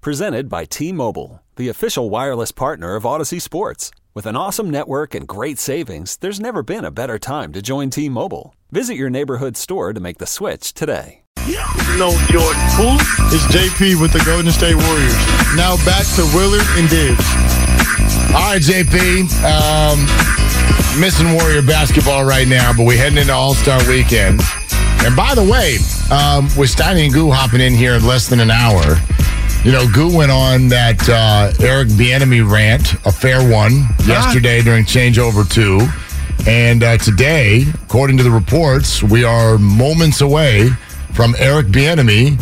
Presented by T Mobile, the official wireless partner of Audacy Sports. With an awesome network and great savings, there's never been a better time to join T Mobile. Visit your neighborhood store to make the switch today. No, Jordan. Who? It's JP with the Golden State Warriors. Now back to Willard and Dibs. All right, JP. Um, missing Warrior basketball right now, but we're heading into All Star Weekend. And by the way, um, with Steiny and Goo hopping in here in less than an hour, you know, Goo went on that uh, Eric Bieniemy rant, a fair one, yesterday during changeover two, and uh, today, according to the reports, we are moments away from Eric Bieniemy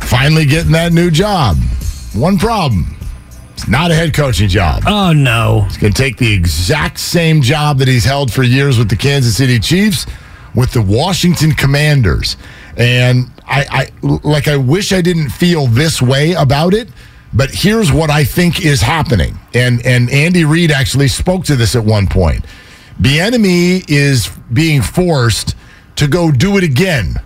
finally getting that new job. One problem: it's not a head coaching job. Oh no. He's going to take the exact same job that he's held for years with the Kansas City Chiefs, with the Washington Commanders. And I, I like I wish I didn't feel this way about it, but here's what I think is happening. And and Andy Reid actually spoke to this at one point. Bieniemy is being forced to go do it again.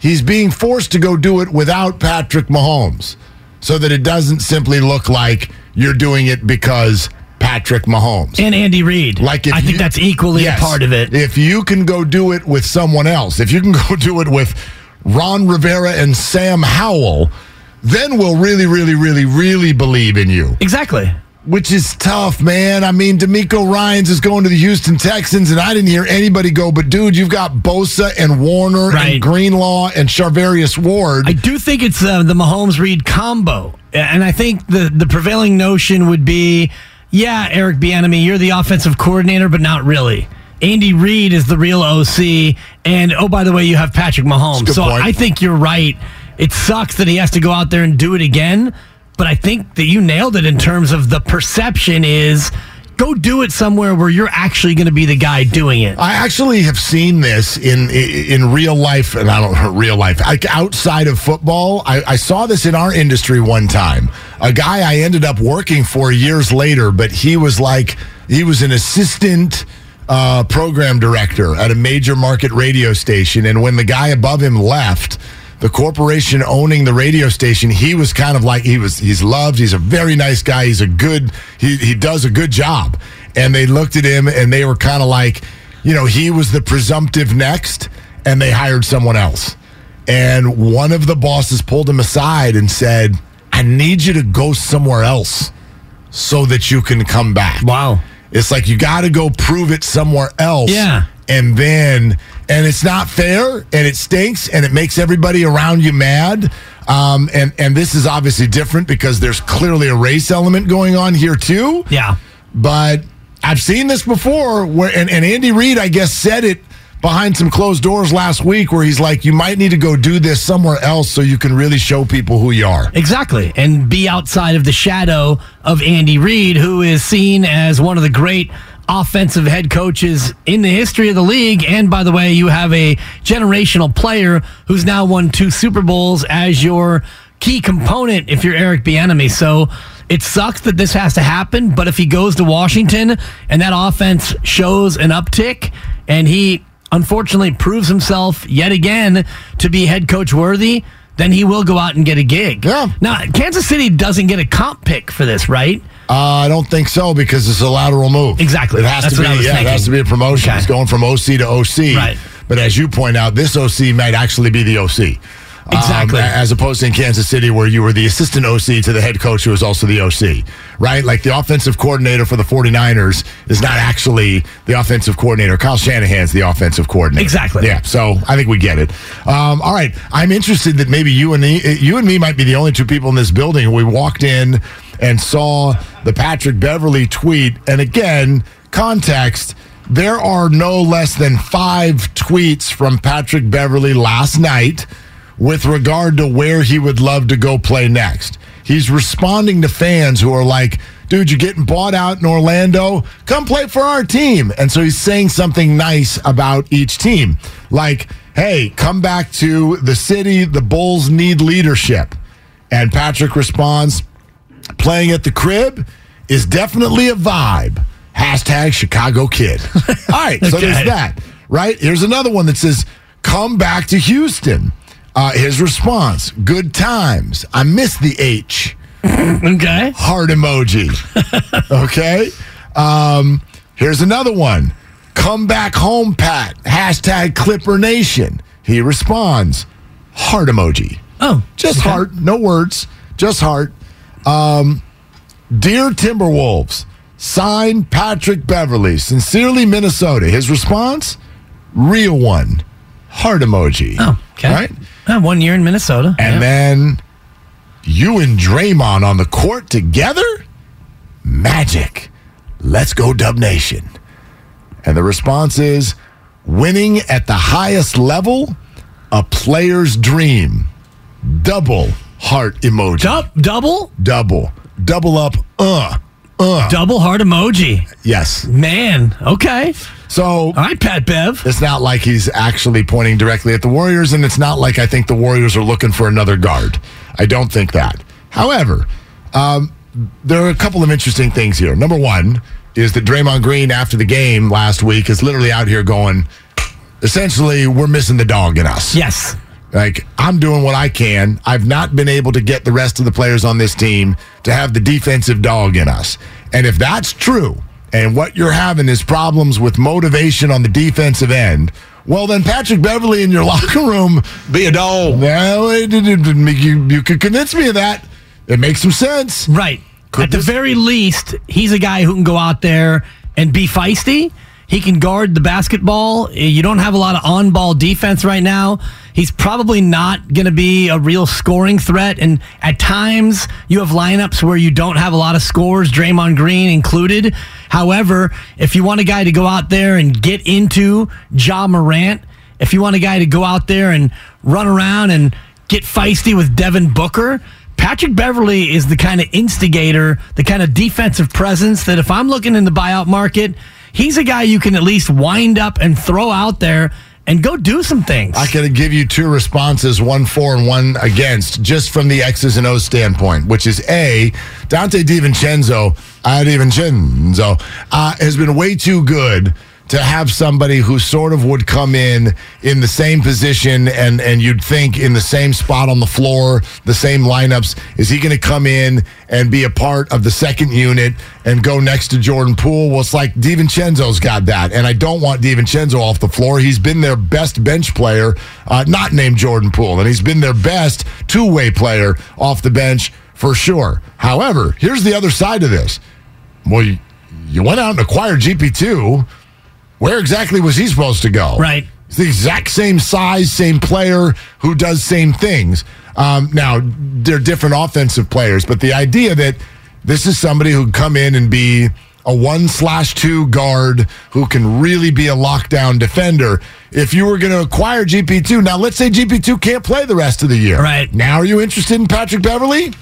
He's being forced to go do it without Patrick Mahomes so that it doesn't simply look like you're doing it because Patrick Mahomes. And Andy Reid. Like I think you- that's equally Yes. a part of it. If you can go do it with someone else, if you can go do it with Ron Rivera and Sam Howell, then we'll really, really, really, really believe in you. Exactly. Which is tough, man. I mean, DeMeco Ryans is going to the Houston Texans, and I didn't hear anybody go, but dude, you've got Bosa and Warner Right. and Greenlaw and Charvarius Ward. I do think it's uh, the Mahomes Reid combo, and I think the the prevailing notion would be, yeah, Eric Bieniemy, you're the offensive coordinator, but not really. Andy Reid is the real OC, and oh by the way, you have Patrick Mahomes. So point. I think you're right. It sucks that he has to go out there and do it again, but I think that you nailed it in terms of the perception is. Go do it somewhere where you're actually going to be the guy doing it. I actually have seen this in in real life, and I don't real life, like outside of football. I, I saw this in our industry one time. A guy I ended up working for years later, but he was like he was an assistant uh, program director at a major market radio station, and when the guy above him left. The corporation owning the radio station, he was kind of like he was. He's loved. He's a very nice guy. He's a good. He he does a good job. And they looked at him and they were kind of like, you know, he was the presumptive next, and they hired someone else. And one of the bosses pulled him aside and said, I need you to go somewhere else so that you can come back. Wow. It's like you got to go prove it somewhere else. Yeah. And then, and it's not fair and it stinks and it makes everybody around you mad. Um, and, and this is obviously different because there's clearly a race element going on here too Yeah. but I've seen this before where and, and Andy Reid, I guess, said it behind some closed doors last week where he's like, you might need to go do this somewhere else so you can really show people who you are. Exactly. And be outside of the shadow of Andy Reid, who is seen as one of the great offensive head coaches in the history of the league. And by the way, you have a generational player who's now won two Super Bowls as your key component if you're Eric Bieniemy. So it sucks that this has to happen, but if he goes to Washington and that offense shows an uptick and he unfortunately proves himself yet again to be head coach worthy, then he will go out and get a gig. Yeah. Now, Kansas City doesn't get a comp pick for this, right? Uh, I don't think so because it's a lateral move. Exactly. It has That's to be. yeah, it has to be a promotion. Okay. It's going from OC to OC. Right. But as you point out, this OC might actually be the OC. Um, Exactly. as opposed to in Kansas City, where you were the assistant OC to the head coach, who was also the OC, right? Like the offensive coordinator for the 49ers is not actually the offensive coordinator. Kyle Shanahan's the offensive coordinator. Exactly. Yeah. So I think we get it. Um, all right. I'm interested that maybe you and the, you and me might be the only two people in this building. We walked in and saw the Patrick Beverley tweet. And again, context. There are no less than five tweets from Patrick Beverley last night with regard to where he would love to go play next. He's responding to fans who are like, dude, you're getting bought out in Orlando. Come play for our team. And so he's saying something nice about each team. Like, hey, come back to the city. The Bulls need leadership. And Patrick responds, playing at the crib is definitely a vibe. Hashtag Chicago Kid. All right, so Okay. there's that. Right? Here's another one that says, come back to Houston. Uh, his response, good times. I miss the H. Okay. Heart emoji. okay. Um, here's another one. Come back home, Pat. Hashtag Clipper Nation. He responds, heart emoji. Oh, Just okay. heart, no words, just heart. Um, Dear Timberwolves, sign Patrick Beverley. Sincerely, Minnesota. His response, real one, heart emoji. Oh, okay. Right? Uh, one year in Minnesota. And Yeah. then you and Draymond on the court together? Magic. Let's go, Dub Nation. And the response is winning at the highest level, a player's dream. Double heart emoji. Dub- double, Double. Double up. Uh. Uh. double heart emoji. Yes. Man, okay. So All right, Pat Bev. It's not like he's actually pointing directly at the Warriors, and it's not like I think the Warriors are looking for another guard. I don't think that. However, um, there are a couple of interesting things here. Number one is that Draymond Green, after the game last week, is literally out here going, essentially, we're missing the dog in us. Yes. Like, I'm doing what I can. I've not been able to get the rest of the players on this team to have the defensive dog in us. And if that's true, and what you're having is problems with motivation on the defensive end, well, then Patrick Beverley in your locker room, Be a doll. well, it, it, it- you, you could convince me of that. It makes some sense. Right. Could At the very least, he's a guy who can go out there and be feisty. He can guard the basketball. You don't have a lot of on ball defense right now. He's probably not going to be a real scoring threat. And at times, you have lineups where you don't have a lot of scores, Draymond Green included. However, if you want a guy to go out there and get into Ja Morant, if you want a guy to go out there and run around and get feisty with Devin Booker, Patrick Beverley is the kind of instigator, the kind of defensive presence that if I'm looking in the buyout market, he's a guy you can at least wind up and throw out there and go do some things. I can give you two responses, one for and one against, just from the X's and O's standpoint, which is A, Donte DiVincenzo, uh, DiVincenzo uh, has been way too good to have somebody who sort of would come in in the same position and and you'd think in the same spot on the floor, the same lineups. Is he going to come in and be a part of the second unit and go next to Jordan Poole? Well, it's like DiVincenzo's got that, and I don't want DiVincenzo off the floor. He's been their best bench player, uh, not named Jordan Poole, and he's been their best two-way player off the bench for sure. However, here's the other side of this. Well, you, you went out and acquired GP2. Where exactly was he supposed to go? Right. It's the exact same size, same player who does same things. Um, now, they're different offensive players, but the idea that this is somebody who can come in and be a one slash two guard who can really be a lockdown defender. If you were going to acquire GP2, now let's say GP2 can't play the rest of the year. Right. Now, are you interested in Patrick Beverley?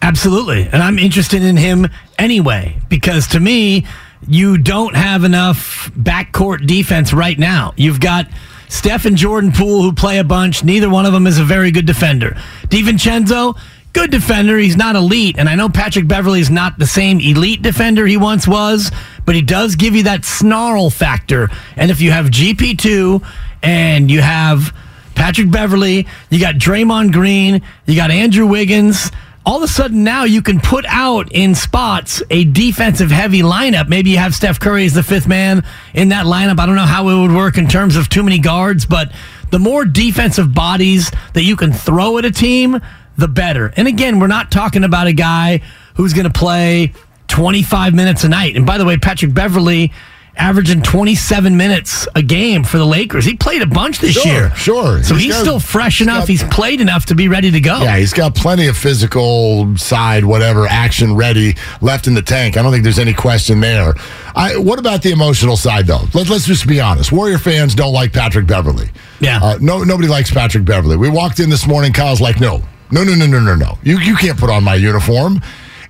Absolutely. And I'm interested in him anyway, because to me, you don't have enough backcourt defense right now. You've got Steph and Jordan Poole who play a bunch. Neither one of them is a very good defender. DiVincenzo, good defender. He's not elite. And I know Patrick Beverley is not the same elite defender he once was, but he does give you that snarl factor. And if you have GP2 and you have Patrick Beverley, you got Draymond Green, you got Andrew Wiggins. All of a sudden now you can put out in spots a defensive heavy lineup. Maybe you have Steph Curry as the fifth man in that lineup. I don't know how it would work in terms of too many guards, but the more defensive bodies that you can throw at a team, the better. And again, we're not talking about a guy who's going to play 25 minutes a night. And by the way, Patrick Beverley averaging 27 minutes a game for the Lakers. He played a bunch this Sure, year. sure. So He's he's, got- still fresh he's enough. got- he's played enough to be ready to go. Yeah, he's got plenty of physical side, whatever, action ready left in the tank. I don't think there's any question there. I, what about the emotional side, though? Let, let's just be honest. Warrior fans don't like Patrick Beverley. Yeah. Uh, no, nobody likes Patrick Beverley. We walked in this morning. Kyle's like, no, No, no, no, no, no, no. You you can't put on my uniform.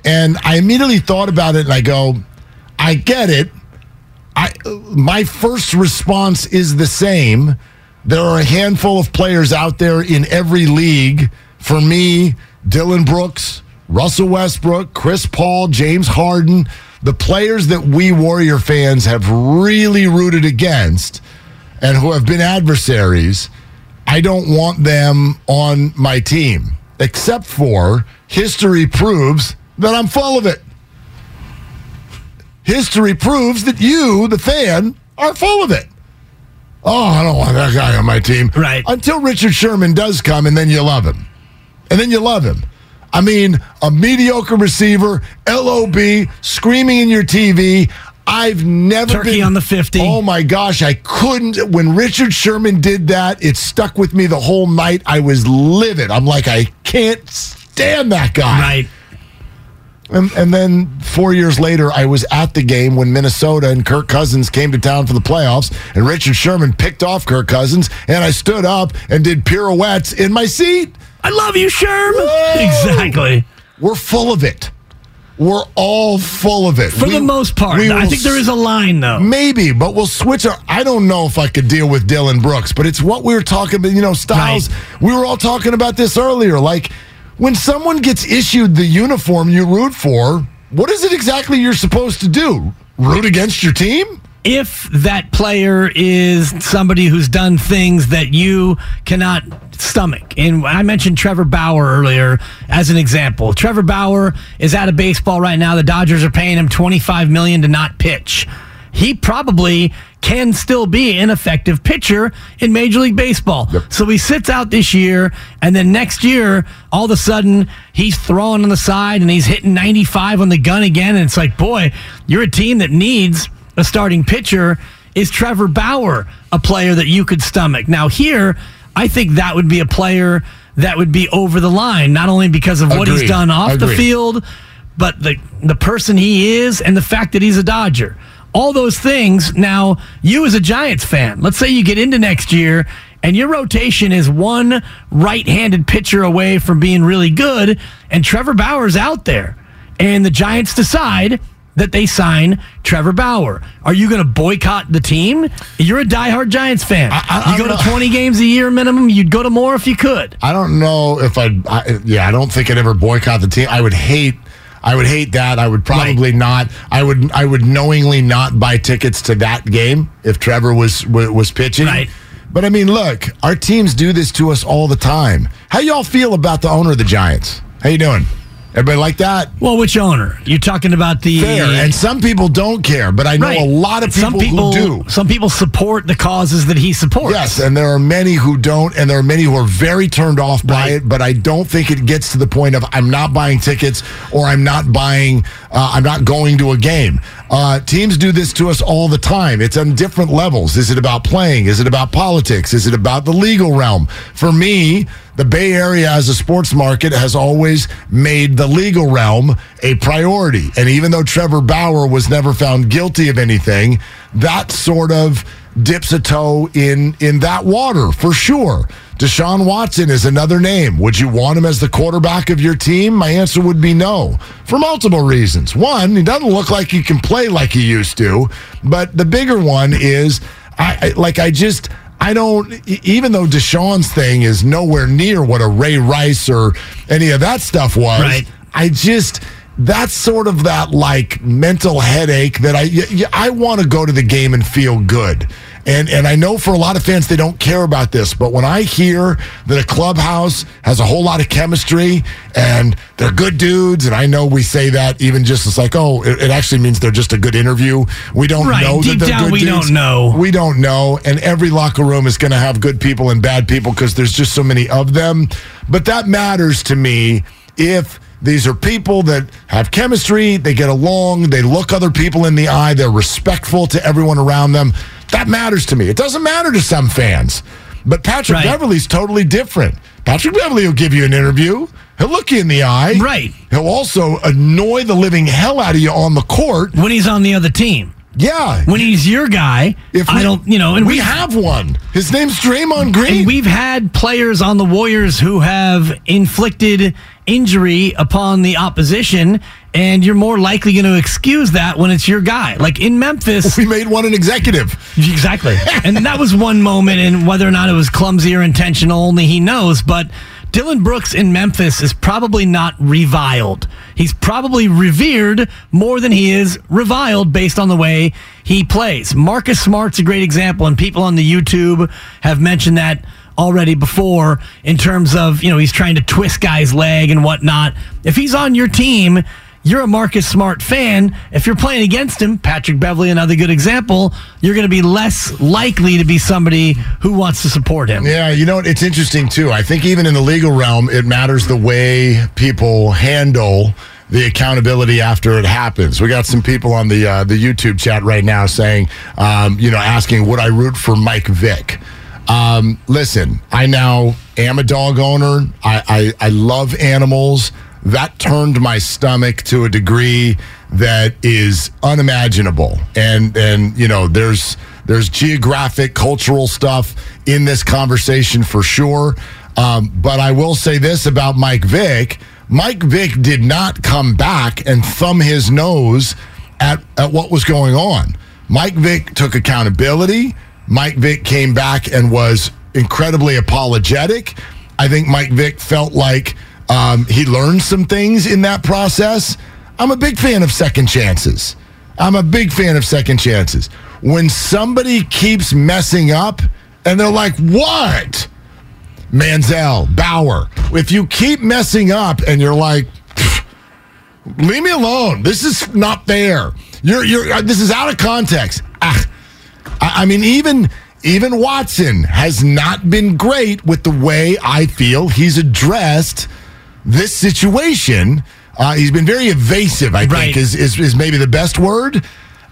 And I immediately thought about it and I go, I get it. I my first response is the same. There are a handful of players out there in every league. For me, Dillon Brooks, Russell Westbrook, Chris Paul, James Harden, the players that we Warrior fans have really rooted against and who have been adversaries. I don't want them on my team, except for history proves that I'm full of it. History proves that you, the fan, are full of it. Oh, I don't want that guy on my team. Right. Until Richard Sherman does come, and then you love him. And then you love him. I mean, a mediocre receiver, LOB, screaming in your TV. I've never Turkey been, on the 50. Oh my gosh, I couldn't. When Richard Sherman did that, it stuck with me the whole night. I was livid. I'm like, I can't stand that guy. Right. And, and then four years later, I was at the game when Minnesota and Kirk Cousins came to town for the playoffs, and Richard Sherman picked off Kirk Cousins, and I stood up and did pirouettes in my seat. I love you, Sherm. Whoa. Exactly. We're full of it. We're all full of it. For We- the most part. I think there is a line, though. Maybe, but we'll switch our. I don't know if I could deal with Dillon Brooks, but it's what we were talking about. You know, Styles. We were all talking about this earlier. Like when someone gets issued the uniform you root for, what is it exactly you're supposed to do? Root against your team? if that player is somebody who's done things that you cannot stomach. And I mentioned Trevor Bauer earlier as an example. Trevor Bauer is out of baseball right now. The Dodgers are paying him 25 million to not pitch. He probably can still be an effective pitcher in Major League Baseball. So he sits out this year, and then next year, all of a sudden, he's throwing on the side and he's hitting 95 on the gun again. And it's like, boy, you're a team that needs a starting pitcher. Is Trevor Bauer a player that you could stomach? Now, here, I think that would be a player that would be over the line, not only because of what he's done off the field, but the the person he is and the fact that he's a Dodger. All those things. Now, you as a Giants fan, let's say you get into next year and your rotation is one right-handed pitcher away from being really good, and Trevor Bauer's out there, and the Giants decide that they sign Trevor Bauer. Are you going to boycott the team? You're a diehard Giants fan. I- I you go to 20 games a year minimum. You'd go to more if you could. I don't know if I'd. I, yeah, I don't think I'd ever boycott the team. I would hate. I would hate that. I would probably not. I would. I would knowingly not buy tickets to that game if Trevor was was, was pitching. Right. But I mean, look, our teams do this to us all the time. How y'all feel about the owner of the Giants? How you doing? Everybody like that? Well, which owner? You're talking about the Fair. And some people don't care, but I know Right. a lot of people, some people who do. Some people support the causes that he supports. Yes, and there are many who don't, and there are many who are very turned off by Right. it. But I don't think it gets to the point of I'm not buying tickets or I'm not buying, uh, I'm not going to a game. Uh, teams do this to us all the time. It's on different levels. Is it about playing? Is it about politics? Is it about the legal realm? For me, the Bay Area as a sports market has always made the legal realm a priority. And even though Trevor Bauer was never found guilty of anything, that sort of dips a toe in in that water for sure. Deshaun Watson is another name. Would you want him as the quarterback of your team? My answer would be no, for multiple reasons. One, he doesn't look like he can play like he used to, but the bigger one is I, I like I just I don't even though Deshaun's thing is nowhere near what a Ray Rice or any of that stuff was. Right. I just that's sort of that like mental headache that I I want to go to the game and feel good. And and I know for a lot of fans they don't care about this, but when I hear that a clubhouse has a whole lot of chemistry and they're good dudes, and I know we say that even just it's like oh it, it actually means they're just a good interview. We don't Right. know Deep that they're down, good we dudes. don't know. We don't know, and every locker room is going to have good people and bad people because there's just so many of them. But that matters to me if these are people that have chemistry, they get along, they look other people in the eye, they're respectful to everyone around them. That matters to me. It doesn't matter to some fans. But Patrick Right. Beverley's totally different. Patrick Beverley will give you an interview. He'll look you in the eye. Right. He'll also annoy the living hell out of you on the court. When he's on the other team. Yeah. When he's your guy, If I don't, you know, and we we have one. His name's Draymond Green. And we've had players on the Warriors who have inflicted injury upon the opposition, and you're more likely going to excuse that when it's your guy. Like in Memphis, we made one an executive. exactly. and that was one moment, and whether or not it was clumsy or intentional, only he knows. But Dillon Brooks in Memphis is probably not reviled. He's probably revered more than he is reviled based on the way he plays. Marcus Smart's a great example, and people on the YouTube have mentioned that already before in terms of, you know, he's trying to twist guys' leg and whatnot. If he's on your team, you're a Marcus Smart fan. If you're playing against him, Patrick Beverley, another good example, you're going to be less likely to be somebody who wants to support him. Yeah, you know? It's interesting too. I think even in the legal realm, it matters the way people handle the accountability after it happens. We got some people on the uh, the YouTube chat right now saying, um, you know, asking would I root for Mike Vick. Um, listen, I now am a dog owner. I, I, I love animals. That turned my stomach to a degree that is unimaginable. And and you know, there's there's geographic, cultural stuff in this conversation for sure. Um, but I will say this about Mike Vick: Mike Vick did not come back and thumb his nose at at what was going on. Mike Vick took accountability. Mike Vick came back and was incredibly apologetic. I think Mike Vick felt like um, he learned some things in that process. I'm a big fan of second chances. I'm a big fan of second chances. When somebody keeps messing up and they're like, what? Manziel, Bauer, if you keep messing up and you're like, leave me alone. This is not fair. You're, you're, uh, this is out of context. Ah, I, I mean, even even Watson has not been great with the way I feel he's addressed this situation. Uh, he's been very evasive. I Right. think is, is is maybe the best word.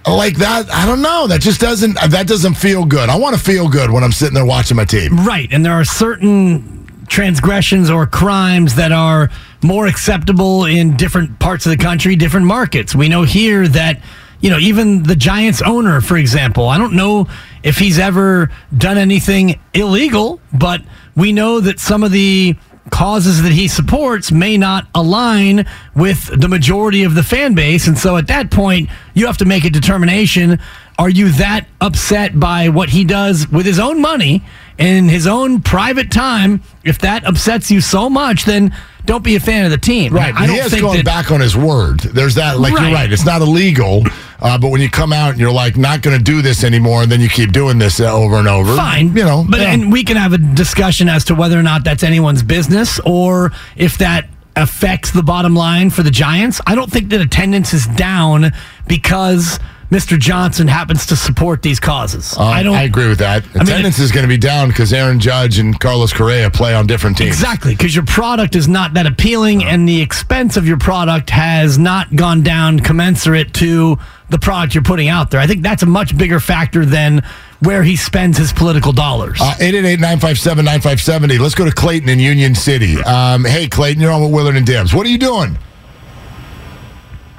Like that, I don't know. That just doesn't that doesn't feel good. I want to feel good when I'm sitting there watching my team. Right. And there are certain transgressions or crimes that are more acceptable in different parts of the country, different markets. We know here that, you know, even the Giants owner, for example, I don't know if he's ever done anything illegal, but we know that some of the causes that he supports may not align with the majority of the fan base. And so at that point, you have to make a determination. Are you that upset by what he does with his own money in his own private time? If that upsets you so much, then don't be a fan of the team. Right. I he think gone that, back on his word. There's that. Like Right. you're right. It's not illegal, uh, but when you come out and you're like not going to do this anymore, and then you keep doing this uh, over and over. Fine, You know. but yeah. and we can have a discussion as to whether or not that's anyone's business or if that affects the bottom line for the Giants. I don't think that attendance is down because Mr. Johnson happens to support these causes. Uh, I don't. I agree with that. mean, Attendance is going to be down because Aaron Judge and Carlos Correa play on different teams. Exactly, because your product is not that appealing, and the expense of your product has not gone down commensurate to the product you're putting out there. I think that's a much bigger factor than where he spends his political dollars. Uh, 888-957-9570. Let's go to Clayton in Union City. Um, hey, Clayton, you're on with Willard and Dibs. What are you doing?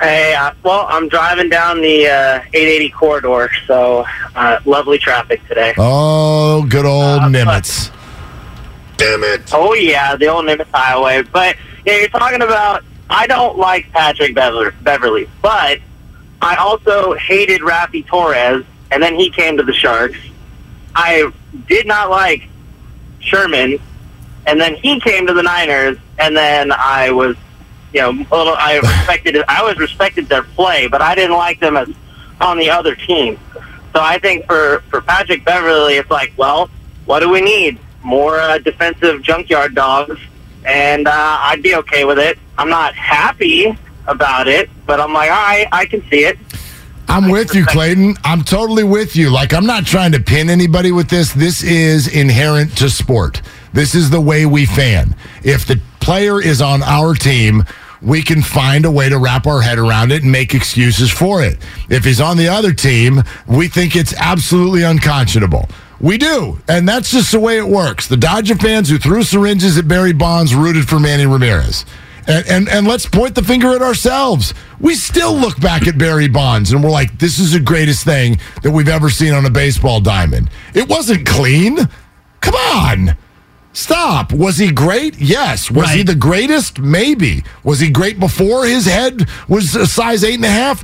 Hey, uh, well, I'm driving down the uh, 880 corridor, so uh, lovely traffic today. Oh, good old Nimitz. Damn it. Oh yeah, the old Nimitz Highway. But yeah, you're talking about. I don't like Patrick Beverley, Beverley, but I also hated Raffi Torres, and then he came to the Sharks. I did not like Sherman, and then he came to the Niners, and then I was, you know, a little. I respected. I always respected their play, but I didn't like them as on the other team. So I think for for Patrick Beverley, it's like, well, what do we need? More uh, defensive junkyard dogs, and uh, I'd be okay with it. I'm not happy about it, but I'm like, all right, I can see it. I'm with you, Clayton. I'm totally with you. Like, I'm not trying to pin anybody with this. This is inherent to sport. This is the way we fan. If the player is on our team, we can find a way to wrap our head around it and make excuses for it. If he's on the other team, we think it's absolutely unconscionable. We do. And that's just the way it works. The Dodger fans who threw syringes at Barry Bonds rooted for Manny Ramirez. And, and and let's point the finger at ourselves. We still look back at Barry Bonds and we're like, this is the greatest thing that we've ever seen on a baseball diamond. It wasn't clean. Come on. Stop. Was he great? Yes. Was he the greatest? Maybe. Was he great before his head was a size eight and a half?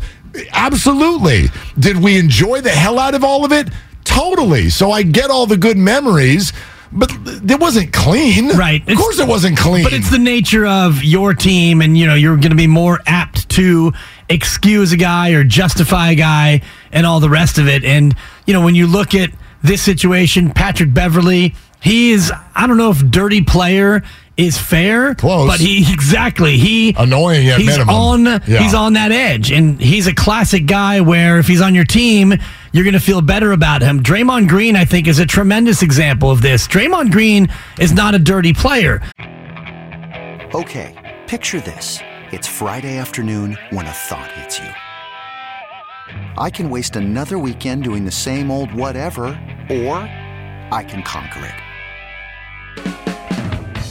Absolutely. Did we enjoy the hell out of all of it? Totally. So I get all the good memories, but it wasn't clean. Right. Of course it wasn't clean. But it's the nature of your team, and you know you're going to be more apt to excuse a guy or justify a guy and all the rest of it. And you know when you look at this situation, Patrick Beverley, he is I don't know if dirty player is fair, Close. but he exactly he Annoying at he's minimum. on Yeah. he's on that edge, and he's a classic guy where if he's on your team. You're going to feel better about him. Draymond Green, I think, is a tremendous example of this. Draymond Green is not a dirty player. Okay, picture this. It's Friday afternoon when a thought hits you. I can waste another weekend doing the same old whatever, or I can conquer it.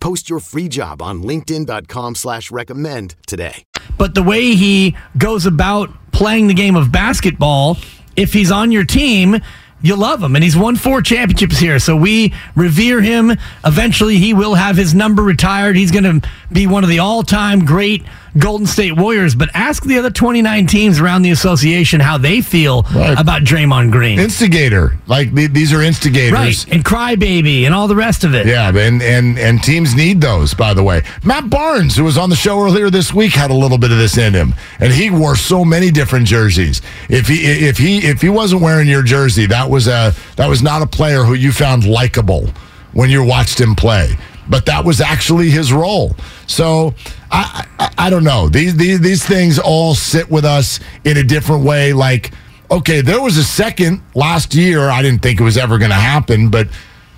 Post your free job on linkedin.com slash recommend today. but the way he goes about playing the game of basketball, if he's on your team, you love him. And he's won four championships here. So we revere him. Eventually, he will have his number retired. He's going to be one of the all time great Golden State Warriors. But ask the other 29 teams around the association how they feel Right. about Draymond Green. instigator. Like th- these are instigators. right. And Crybaby and all the rest of it. Yeah, and, and and teams need those, by the way. Matt Barnes, who was on the show earlier this week, had a little bit of this in him. And he wore so many different jerseys. If he if he if he wasn't wearing your jersey, that was a that was not a player who you found likable when you watched him play. But that was actually his role. So I I, I don't know. These, these these things all sit with us in a different way. Like, okay, there was a second last year. I didn't think it was ever going to happen, but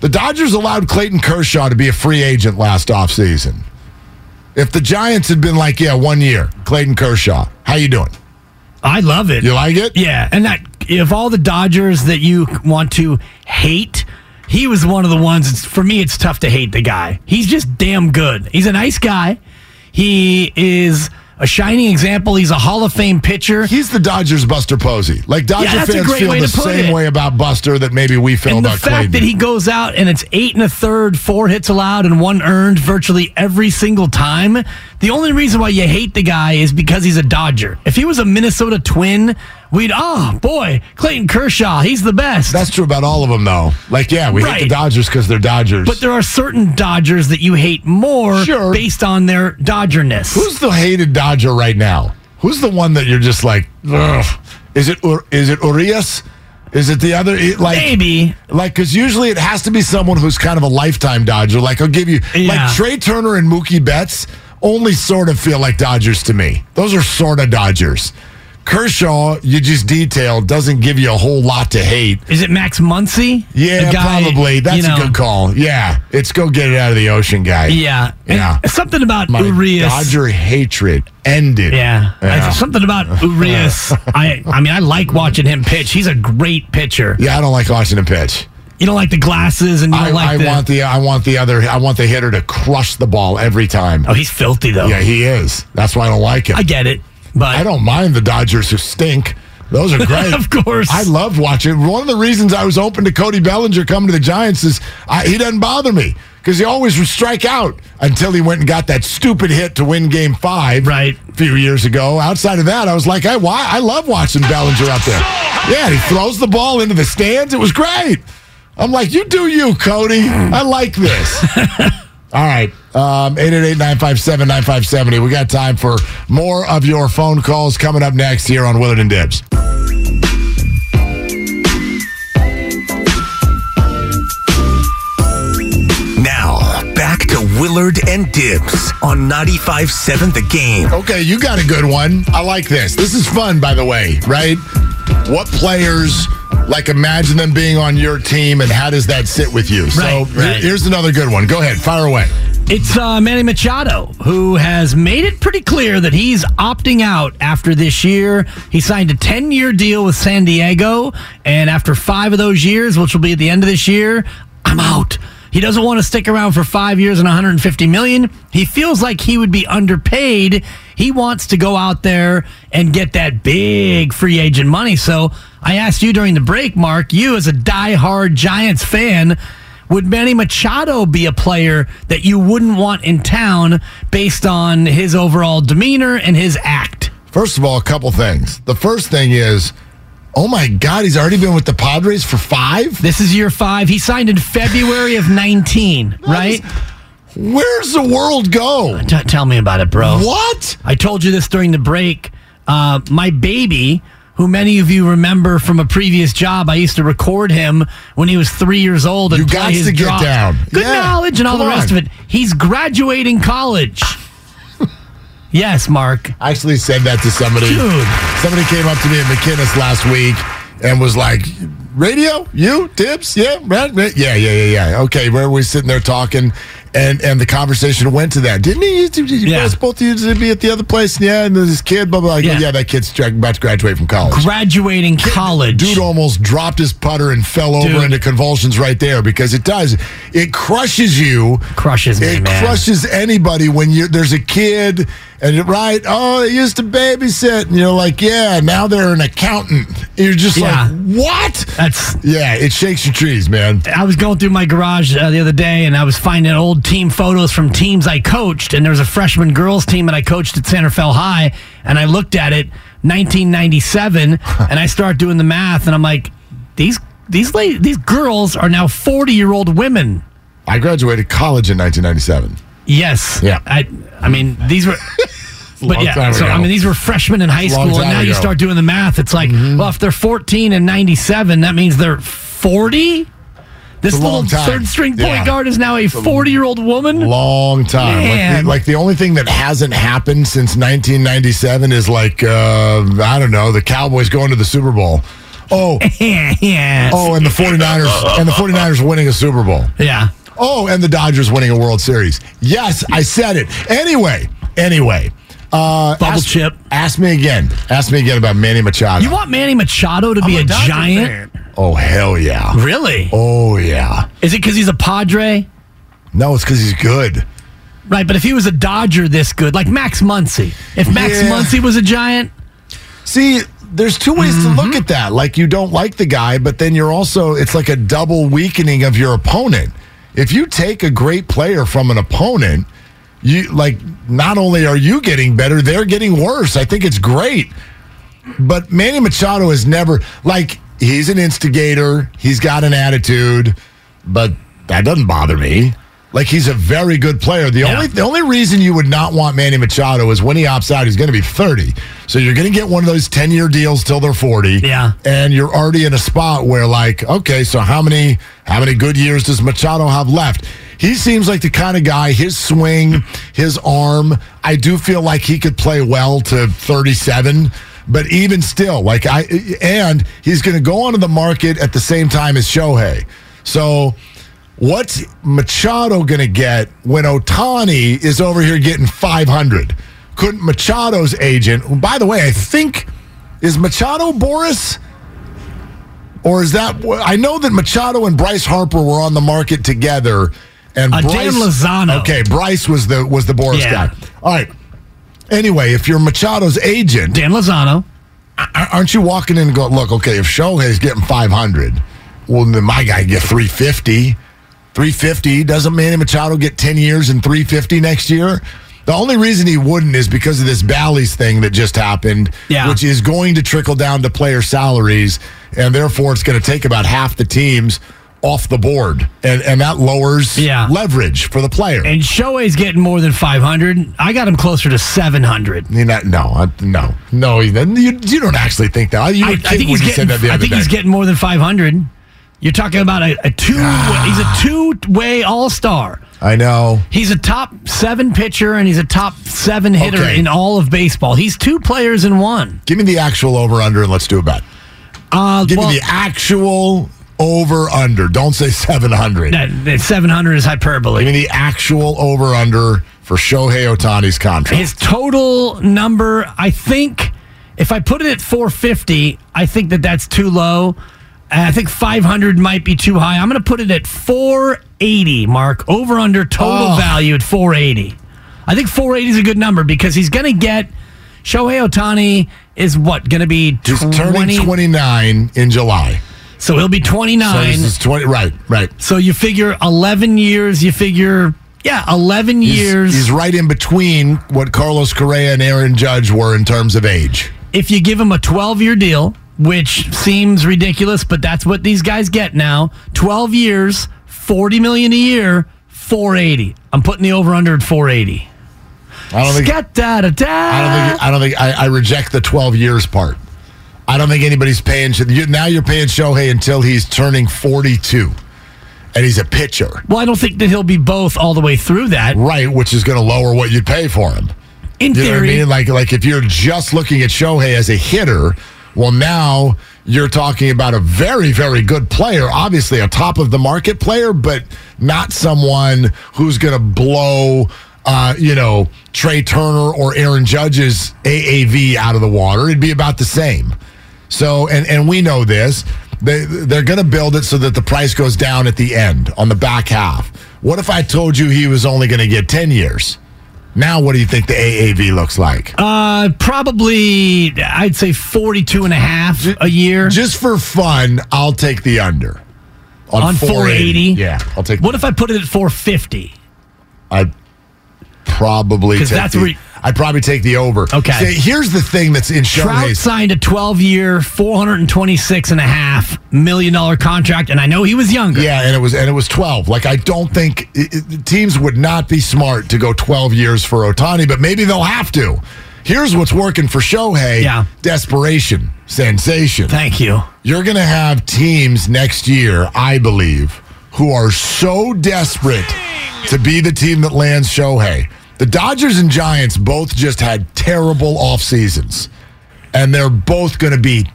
the Dodgers allowed Clayton Kershaw to be a free agent last offseason. If the Giants had been like, yeah, one year, Clayton Kershaw, how you doing? I love it. You like it? Yeah, and that if all the Dodgers that you want to hate, he was one of the ones. It's, for me, it's tough to hate the guy. He's just damn good. He's a nice guy. He is a shining example. He's a Hall of Fame pitcher. He's the Dodgers Buster Posey. Like Dodger Yeah, fans feel the same it. way about Buster that maybe we feel and the fact Clayton. that he goes out and it's eight and a third, four hits allowed, and one earned virtually every single time. The only reason why you hate the guy is because he's a Dodger. If he was a Minnesota Twin, we'd oh boy, Clayton Kershaw, he's the best. That's true about all of them, though. Like, yeah, we hate the Dodgers because they're Dodgers. But there are certain Dodgers that you hate more Sure. based on their Dodgerness. Who's the hated Dodger right now? Who's the one that you're just like, Ugh. is it is it Urias? Is it the other? Like Maybe. like because usually it has to be someone who's kind of a lifetime Dodger. Like I'll give you Yeah. like Trea Turner and Mookie Betts only sort of feel like Dodgers to me. Those are sort of Dodgers. Kershaw, you just detailed, doesn't give you a whole lot to hate. Is it Max Muncy? Yeah, guy, probably. That's you know, a good call. Yeah, it's go get it out of the ocean, guy. Yeah. And Yeah. something about My Urias. Dodger hatred ended. Yeah. Yeah. Something about Urias. I I mean, I like watching him pitch. He's a great pitcher. Yeah, I don't like watching him pitch. You don't like the glasses and you I, don't like I the. want the I want the other I want the hitter to crush the ball every time. oh, he's filthy, though. Yeah, he is. That's why I don't like him. I get it. But I don't mind the Dodgers who stink. Those are great. Of course. I love watching. One of the reasons I was open to Cody Bellinger coming to the Giants is I, he doesn't bother me because he always would strike out until he went and got that stupid hit to win Game Five, Right. a few years ago. Outside of that, I was like, I why I love watching Bellinger out there. Yeah, he throws the ball into the stands. It was great. I'm like, you do you, Cody. I like this. All right. Um, 888-957-9570. We got time for more of your phone calls coming up next here on Willard and Dibs. Now, back to Willard and Dibs on 95.7 The Game. Okay, you got a good one. I like this. This is fun, by the way, right? What players, like, imagine them being on your team, and how does that sit with you? so Right, here- right. here's another good one. Go ahead, fire away. It's uh, Manny Machado who has made it pretty clear that he's opting out after this year. He signed a 10 year deal with San Diego, and after five of those years, which will be at the end of this year, I'm out. He doesn't want to stick around for five years and 150 million. He feels like he would be underpaid. He wants to go out there and get that big free agent money. So I asked you during the break, Mark, you as a diehard Giants fan, would Manny Machado be a player that you wouldn't want in town based on his overall demeanor and his act? First of all, a couple things. The first thing is, oh my God, he's already been with the Padres for five? This is year five. He signed in February of 19, right? Where's the world go? T- tell me about it, bro. What? I told you this during the break. Uh, my baby, who many of you remember from a previous job, I used to record him when he was three years old and You his to get drops. down. Good Yeah, knowledge and all the rest on. of it. He's graduating college. Yes, Mark. I actually said that to somebody. Dude. Somebody came up to me at McKinnis last week and was like, "Radio, you tips, yeah, right, right, yeah, yeah, yeah, yeah." Okay, where we sitting there talking, and and the conversation went to that, didn't he? You, you Yeah. both used to be at the other place, yeah, and this kid, blah blah. Go, Yeah. yeah. that kid's about to graduate from college. Graduating college. Dude almost dropped his putter and fell over into convulsions right there because it does. It crushes you. Crushes me, It man. crushes anybody when you there's a kid and right. Oh, they used to babysit, and you're like, yeah. Now they're an accountant. You're just Yeah. like, what? That's Yeah, it shakes your trees, man. I was going through my garage uh, the other day and I was finding old team photos from teams I coached. And there was a freshman girls team that I coached at Santa Fe High. And I looked at it, 1997, and I start doing the math. And I'm like, these these lady, these girls are now 40 year old women. I graduated college in 1997. Yes. Yeah. I I mean these were. But yeah, so ago. I mean, these were freshmen in high long school, and now you ago. Mm-hmm. start doing the math. It's like, well, if they're 14 and 97, that means they're 40. This little third string point Yeah. guard is now a 40 year old woman. Long time. Like the, like the only thing that hasn't happened since 1997 is like uh, I don't know the Cowboys going to the Super Bowl. Oh, yeah. oh, and the 49ers and the 49ers winning a Super Bowl. Yeah. Oh, and the Dodgers winning a World Series. Yes, I said it. Anyway, anyway. Uh, Bubble ask, chip. Ask me again. Ask me again about Manny Machado. You want Manny Machado to be a, giant? oh, hell yeah. Really? Oh, yeah. Is it because he's a Padre? No, it's because he's good. Right, but if he was a Dodger this good, like Max Muncy, if Max Yeah. Muncy was a giant, See, there's two ways Mm-hmm. to look at that. Like, you don't like the guy, but then you're also, it's like a double weakening of your opponent. If you take a great player from an opponent, you like not only are you getting better, they're getting worse. I think it's great. But Manny Machado has never like he's an instigator, he's got an attitude, but that doesn't bother me. Like he's a very good player. The Yeah. only the only reason you would not want Manny Machado is when he opts out, he's going to be 30. So you're going to get one of those 10-year deals till they're 40. Yeah. And you're already in a spot where like, okay, so how many how many good years does Machado have left? He seems like the kind of guy, his swing, his arm, I do feel like he could play well to 37. But even still, like I, and he's going to go onto the market at the same time as Shohei. So, what's Machado going to get when Ohtani is over here getting 500? Couldn't Machado's agent, by the way, I think, is Machado Boris? Or is that, I know that Machado and Bryce Harper were on the market together. And Uh, Dan Lozano. Okay, Bryce was the was the Boras Yeah. guy. All right. Anyway, if you're Machado's agent, Dan Lozano. aren't you walking in and going, look, okay, if Shohei's getting 500, well, then my guy get 350. 350 doesn't Manny Machado get 10 years and 350 next year? The only reason he wouldn't is because of this Bally's thing that just happened, Yeah. which is going to trickle down to player salaries, and therefore it's going to take about half the teams off the board, and and that lowers Yeah. leverage for the player. And Shohei's getting more than 500. I got him closer to 700. You're not, no, I- no, no. You, you don't actually think that. You I, I think he's you said getting. that the I think he's getting more than 500. You're talking about a, a two. he's a two-way all-star. I know. He's a top seven pitcher and he's a top seven hitter Okay. in all of baseball. He's two players in one. Give me the actual over under and let's do a bet. Uh, Give well, me the actual over under. Don't say 700. that, that 700 is hyperbole. I mean, the actual over under for Shohei Ohtani's contract. His total number, I think, if I put it at 450, I think that that's too low. I think 500 might be too high. I'm going to put it at 480, Mark. Over under total Oh. value at 480. I think 480 is a good number because he's going to get Shohei Ohtani is what going to be He's 20, turning 29 in July. So he'll be So 29. this is 20. Right, right. So you figure 11 years, you figure yeah, 11 He's, years. he's right in between what Carlos Correa and Aaron Judge were in terms of age. if you give him a 12 year deal, which seems ridiculous, but that's what these guys get now 12 years, 40 million a year, 480. I'm putting the over under at 480. I don't think. I don't think. I don't think. I, I reject the 12 years part. I don't think anybody's paying. Now you're paying Shohei until he's turning 42, and he's a pitcher, Well, I don't think that he'll be both all the way through that. right? Which is going to lower what you'd pay for him. In You know what I theory, mean? Like, like if you're just looking at Shohei as a hitter, well, now you're talking about a very, very good player. Obviously, a top of the market player, but not someone who's going to blow, uh, you know, Trea Turner or Aaron Judge's AAV out of the water. It'd be about the same. So, and and we know this. They they're going to build it so that the price goes down at the end on the back half. What if I told you he was only going to get ten years? Now, what do you think the AAV looks like? uh, probably, I'd say 42 and a half a year. Just for fun, I'll take the under On 480? Yeah, I'll take. What if I put it at 450? I'd probably take that's the, where you- I'd probably take the over. Okay. See, here's the thing that's in Trout Shohei's. signed a 12 year, 426 and a half million dollar contract, and I know he was younger. Yeah, and it was and it was 12. Like I don't think it- teams would not be smart to go 12 years for Ohtani, but maybe they'll have to. Here's what's working for Shohei. Yeah. Desperation, sensation. Thank you. You're going to have teams next year, I believe, who are so desperate to be the team that lands Shohei. The Dodgers and Giants both just had terrible off seasons, and they're both going to be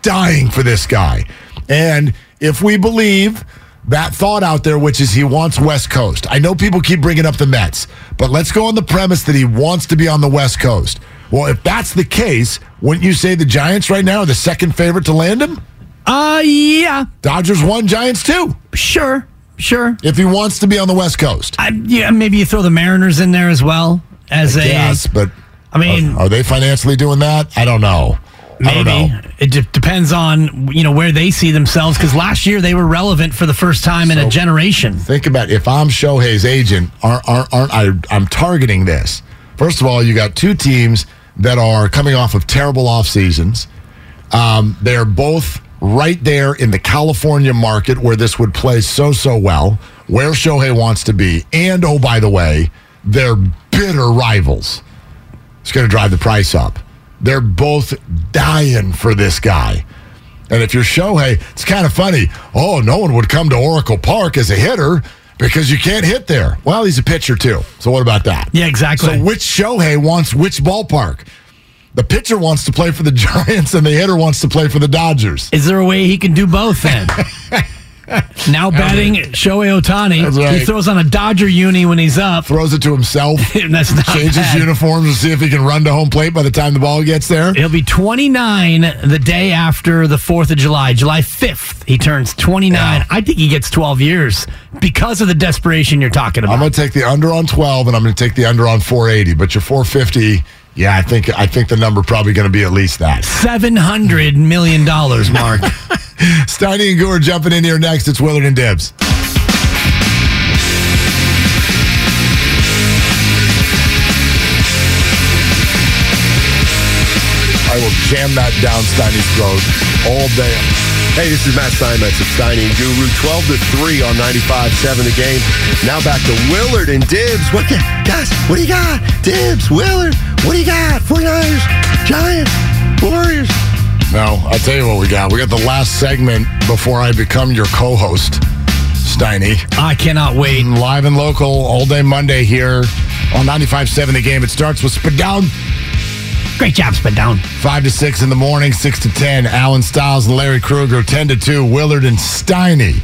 dying for this guy. And if we believe that thought out there, which is he wants West Coast, I know people keep bringing up the Mets, but let's go on the premise that he wants to be on the West Coast. Well, if that's the case, wouldn't you say the Giants right now are the second favorite to land him? Uh, yeah, Dodgers one, Giants two. sure, sure. If he wants to be on the West Coast, I, yeah, maybe you throw the Mariners in there as well as a. yes, but I mean, are, are they financially doing that? I don't know. I don't maybe know. it de- depends on you know where they see themselves because last year they were relevant for the first time in a generation. Think about it. if I'm Shohei's agent, aren't, aren't, aren't I? I'm targeting this. First of all, you got two teams that are coming off of terrible off seasons. Um, they're both right there in the California market where this would play so so well, where Shohei wants to be, and oh by the way, they're bitter rivals. It's going to drive the price up. They're both dying for this guy. And if you're Shohei, it's kind of funny. Oh, no one would come to Oracle Park as a hitter. because you can't hit there. Well, he's a pitcher too. So what about that? Yeah, exactly. So which Shohei wants which ballpark? The pitcher wants to play for the Giants and the hitter wants to play for the Dodgers. Is there a way he can do both then? now batting Shohei Ohtani. Right. He throws on a Dodger uni when he's up. Throws it to himself. That's not Changes bad. uniforms to see if he can run to home plate by the time the ball gets there. He'll be 29 the day after the 4th of July, July 5th. He turns 29. I think he gets 12 years because of the desperation you're talking about. I'm going to take the under on 12 and I'm going to take the under on 480, but your 450, yeah, I think I think the number probably going to be at least that. $700 million, Mark. Steiny and Guru jumping in here next. It's Willard and Dibs. I will jam that down Steiny's throat all day. Hey, this is Matt Steinmetz of Steiny and Guru. 12 to 3 on 95.7 the game. Now back to Willard and Dibs. What the, guys, what do you got? Dibs, Willard, what do you got? 49ers, Giants, Warriors. No, I'll tell you what we got. We got the last segment before I become your co-host, Steiny. I cannot wait. Live and local all day Monday here on 95.7 the game. It starts with Spit Down. Great job, Spit Down. 5 to 6 in the morning, 6 to 10. Alan Stiles and Larry Krueger, 10 to 2. Willard and Steiny.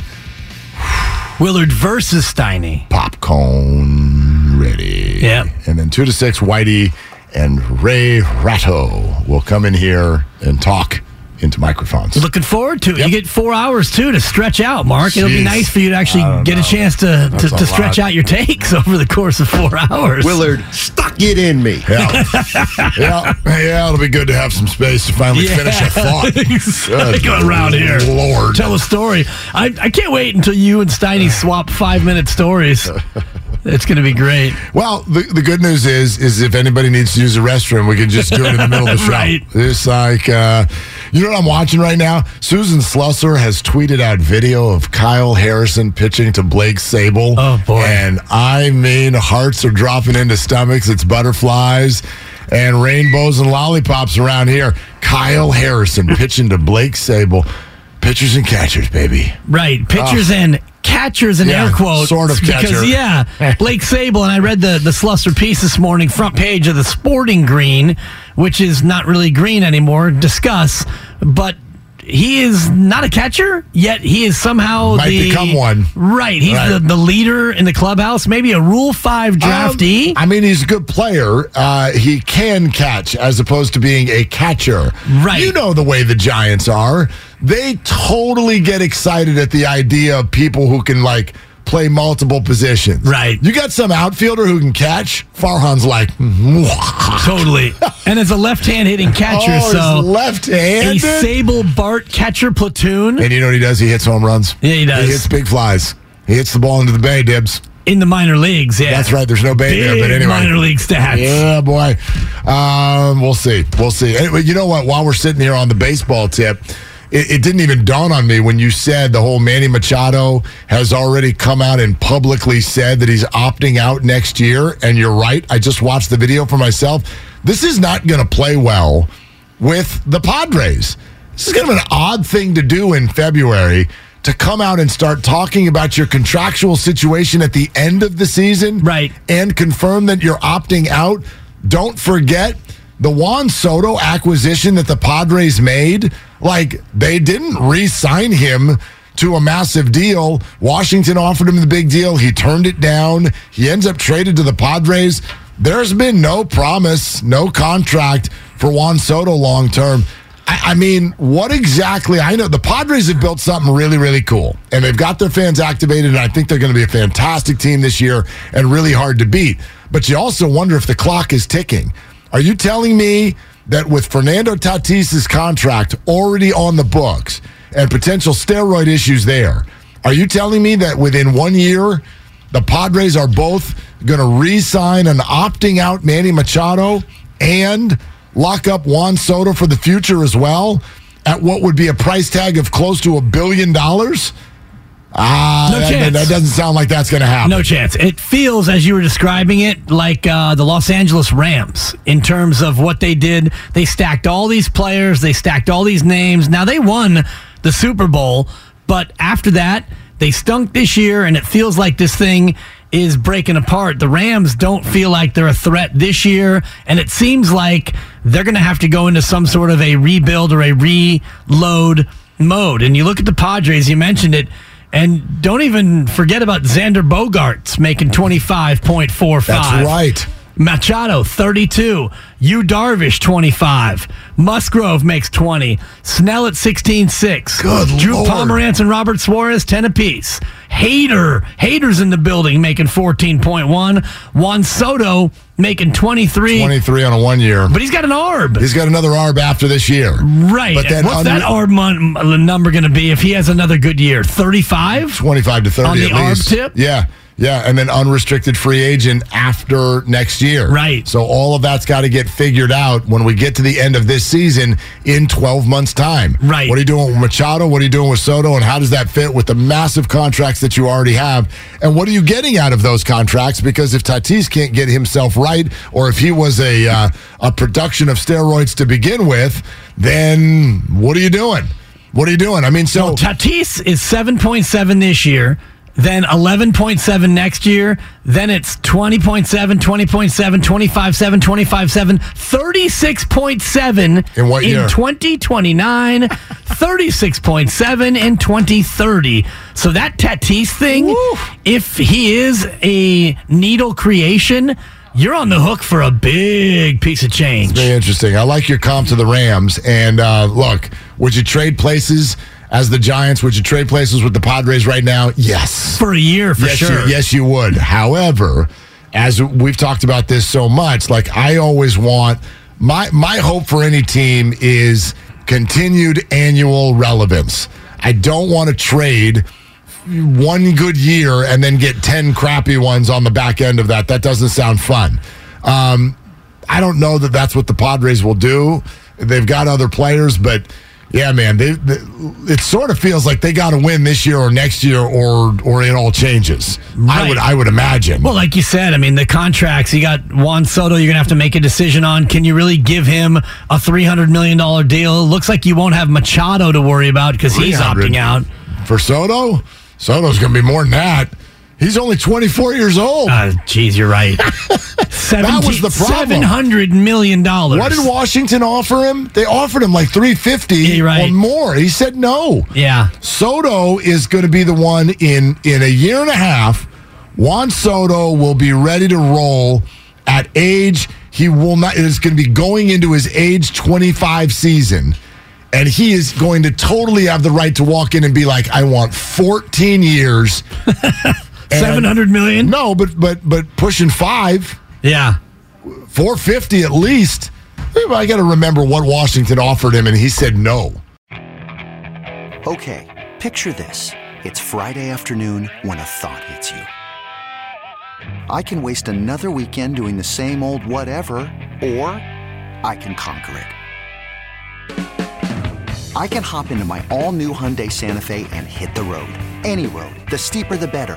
Willard versus Steiny. Popcorn ready. Yeah. And then 2 to 6, Whitey and Ray Ratto will come in here and talk into microphones. Looking forward to it. You get four hours too to stretch out, Mark. It'll be nice for you to actually get know. a chance to, to, That's a to stretch lot. out your takes over the course of four hours. Willard, stuck it in me. Yeah. yeah, yeah, it'll be good to have some space to finally finish a thought. Exactly. Good around here. Lord. Tell a story. I, I can't wait until you and Steiny swap five minute stories. It's going to be great. Well, the, the good news is, is if anybody needs to use a restroom, we can just do it in the middle of the show. Right. It's like, uh, you know what I'm watching right now? Susan Slusser has tweeted out video of Kyle Harrison pitching to Blake Sabol. Oh, boy. And I mean, hearts are dropping into stomachs. It's butterflies and rainbows and lollipops around here. Kyle Harrison pitching to Blake Sabol. Pitchers and catchers, baby. Right. Pitchers and catchers in Ah. Yeah, air quotes. sort of catcher. Because, yeah, Blake Sabol, and I read the, the Slusser piece this morning, front page of the Sporting Green, which is not really green anymore. Discuss. But he is not a catcher, yet he is somehow Might the. become one. Right. He's Right. The, the leader in the clubhouse, maybe a Rule 5 draftee. Um, I mean, he's a good player. Uh, he can catch as opposed to being a catcher. Right. You know the way the Giants are. They totally get excited at the idea of people who can, like, play multiple positions. Right. You got some outfielder who can catch. Farhan's like, "Mwah." Totally. and as a left hand hitting catcher, oh, so. he's A left-handed. Sabol Bart catcher platoon and you know what he does? He hits home runs. Yeah, he does. He hits big flies. He hits the ball into the bay, Dibs. in the minor leagues. Yeah, That's right. There's no bay Big there, but anyway. minor league stats. Yeah, boy. Um, we'll see. We'll see. Anyway, you know what? While we're sitting here on the baseball tip, it, it didn't even dawn on me when you said the whole Manny Machado has already come out and publicly said that he's opting out next year. And you're right. I just watched the video for myself. This is not going to play well with the Padres. This is kind of an odd thing to do in February to come out and start talking about your contractual situation at the end of the season. Right. And confirm that you're opting out. Don't forget the Juan Soto acquisition that the Padres made. Like, they didn't re sign him to a massive deal. Washington offered him the big deal. He turned it down. He ends up traded to the Padres. There's been no promise, no contract for Juan Soto long term. I, I mean, what exactly? I know the Padres have built something really, really cool, and they've got their fans activated, and I think they're going to be a fantastic team this year and really hard to beat. But you also wonder if the clock is ticking. Are you telling me that with Fernando Tatis's contract already on the books and potential steroid issues there, are you telling me that within one year, the Padres are both going to re sign an opting out Manny Machado and lock up Juan Soto for the future as well at what would be a price tag of close to a billion dollars? Ah, No that, chance. that doesn't sound like that's going to happen. No chance. It feels, as you were describing it, like uh, the Los Angeles Rams in terms of what they did. They stacked all these players, they stacked all these names. Now, they won the Super Bowl, but after that, They stunk this year, and it feels like this thing is breaking apart. The Rams don't feel like they're a threat this year, and it seems like they're going to have to go into some sort of a rebuild or a reload mode. And you look at the Padres, you mentioned it. And don't even forget about Xander Bogaerts making 25.45. That's right. Machado, 32. Yu Darvish, 25. Musgrove makes 20. Snell at 16.6. Good Drew Lord. Pomeranz and Robert Suarez, 10 apiece. Hader, Hader's in the building making 14.1. Juan Soto making 23. 23 on a one year. But he's got an ARB. He's got another ARB after this year. Right. But then What's that ARB mon- number going to be if he has another good year? 35? 25 to 30 On the at ARB least. tip? Yeah. Yeah, and then unrestricted free agent after next year. Right. So all of that's got to get figured out when we get to the end of this season in 12 months' time. Right. What are you doing with Machado? What are you doing with Soto? And how does that fit with the massive contracts that you already have? And what are you getting out of those contracts? Because if Tatis can't get himself right, or if he was a uh, a production of steroids to begin with, then what are you doing? What are you doing? I mean, so Tatis is 7.7 this year, then 11.7 next year, then it's 20.7, 20.7, 25.7, 25.7, 36.7 In what year? 2029, 36.7 in 2030. So that Tatis thing, if he is a needle creation, you're on the hook for a big piece of change. Very interesting. I like your comp to the Rams. And uh, look, would you trade places as the Giants? Would you trade places with the Padres right now? Yes. For a year, for yes, sure. You, yes, you would. However, as we've talked about this so much, like I always want my my hope for any team is continued annual relevance. I don't want to trade one good year and then get 10 crappy ones on the back end of that. That doesn't sound fun. Um, I don't know that that's what the Padres will do. They've got other players, but yeah, man, they, they it sort of feels like they got to win this year or next year, or or it all changes. I would I would imagine. Well, like you said, I mean, the contracts, you got Juan Soto, you're going to have to make a decision on. Can you really give him a $300 million deal? Looks like you won't have Machado to worry about because he's opting out. for Soto. Soto's going to be more than that. He's only 24 years old. Uh, you're right. that was the problem. $700 million. What did Washington offer him? They offered him like 350 Yeah, right. or more. He said no. Yeah. Soto is going to be the one in in a year and a half. Juan Soto will be ready to roll at age he will not is going to be going into his age 25 season and he is going to totally have the right to walk in and be like I want 14 years. And- 700 million? No, but but but pushing 5, Yeah. 450 at least. I got to remember what Washington offered him and he said no. Okay, picture this. It's Friday afternoon when a thought hits you. I can waste another weekend doing the same old whatever, or I can conquer it. I can hop into my all new Hyundai Santa Fe and hit the road. Any road. The steeper, the better.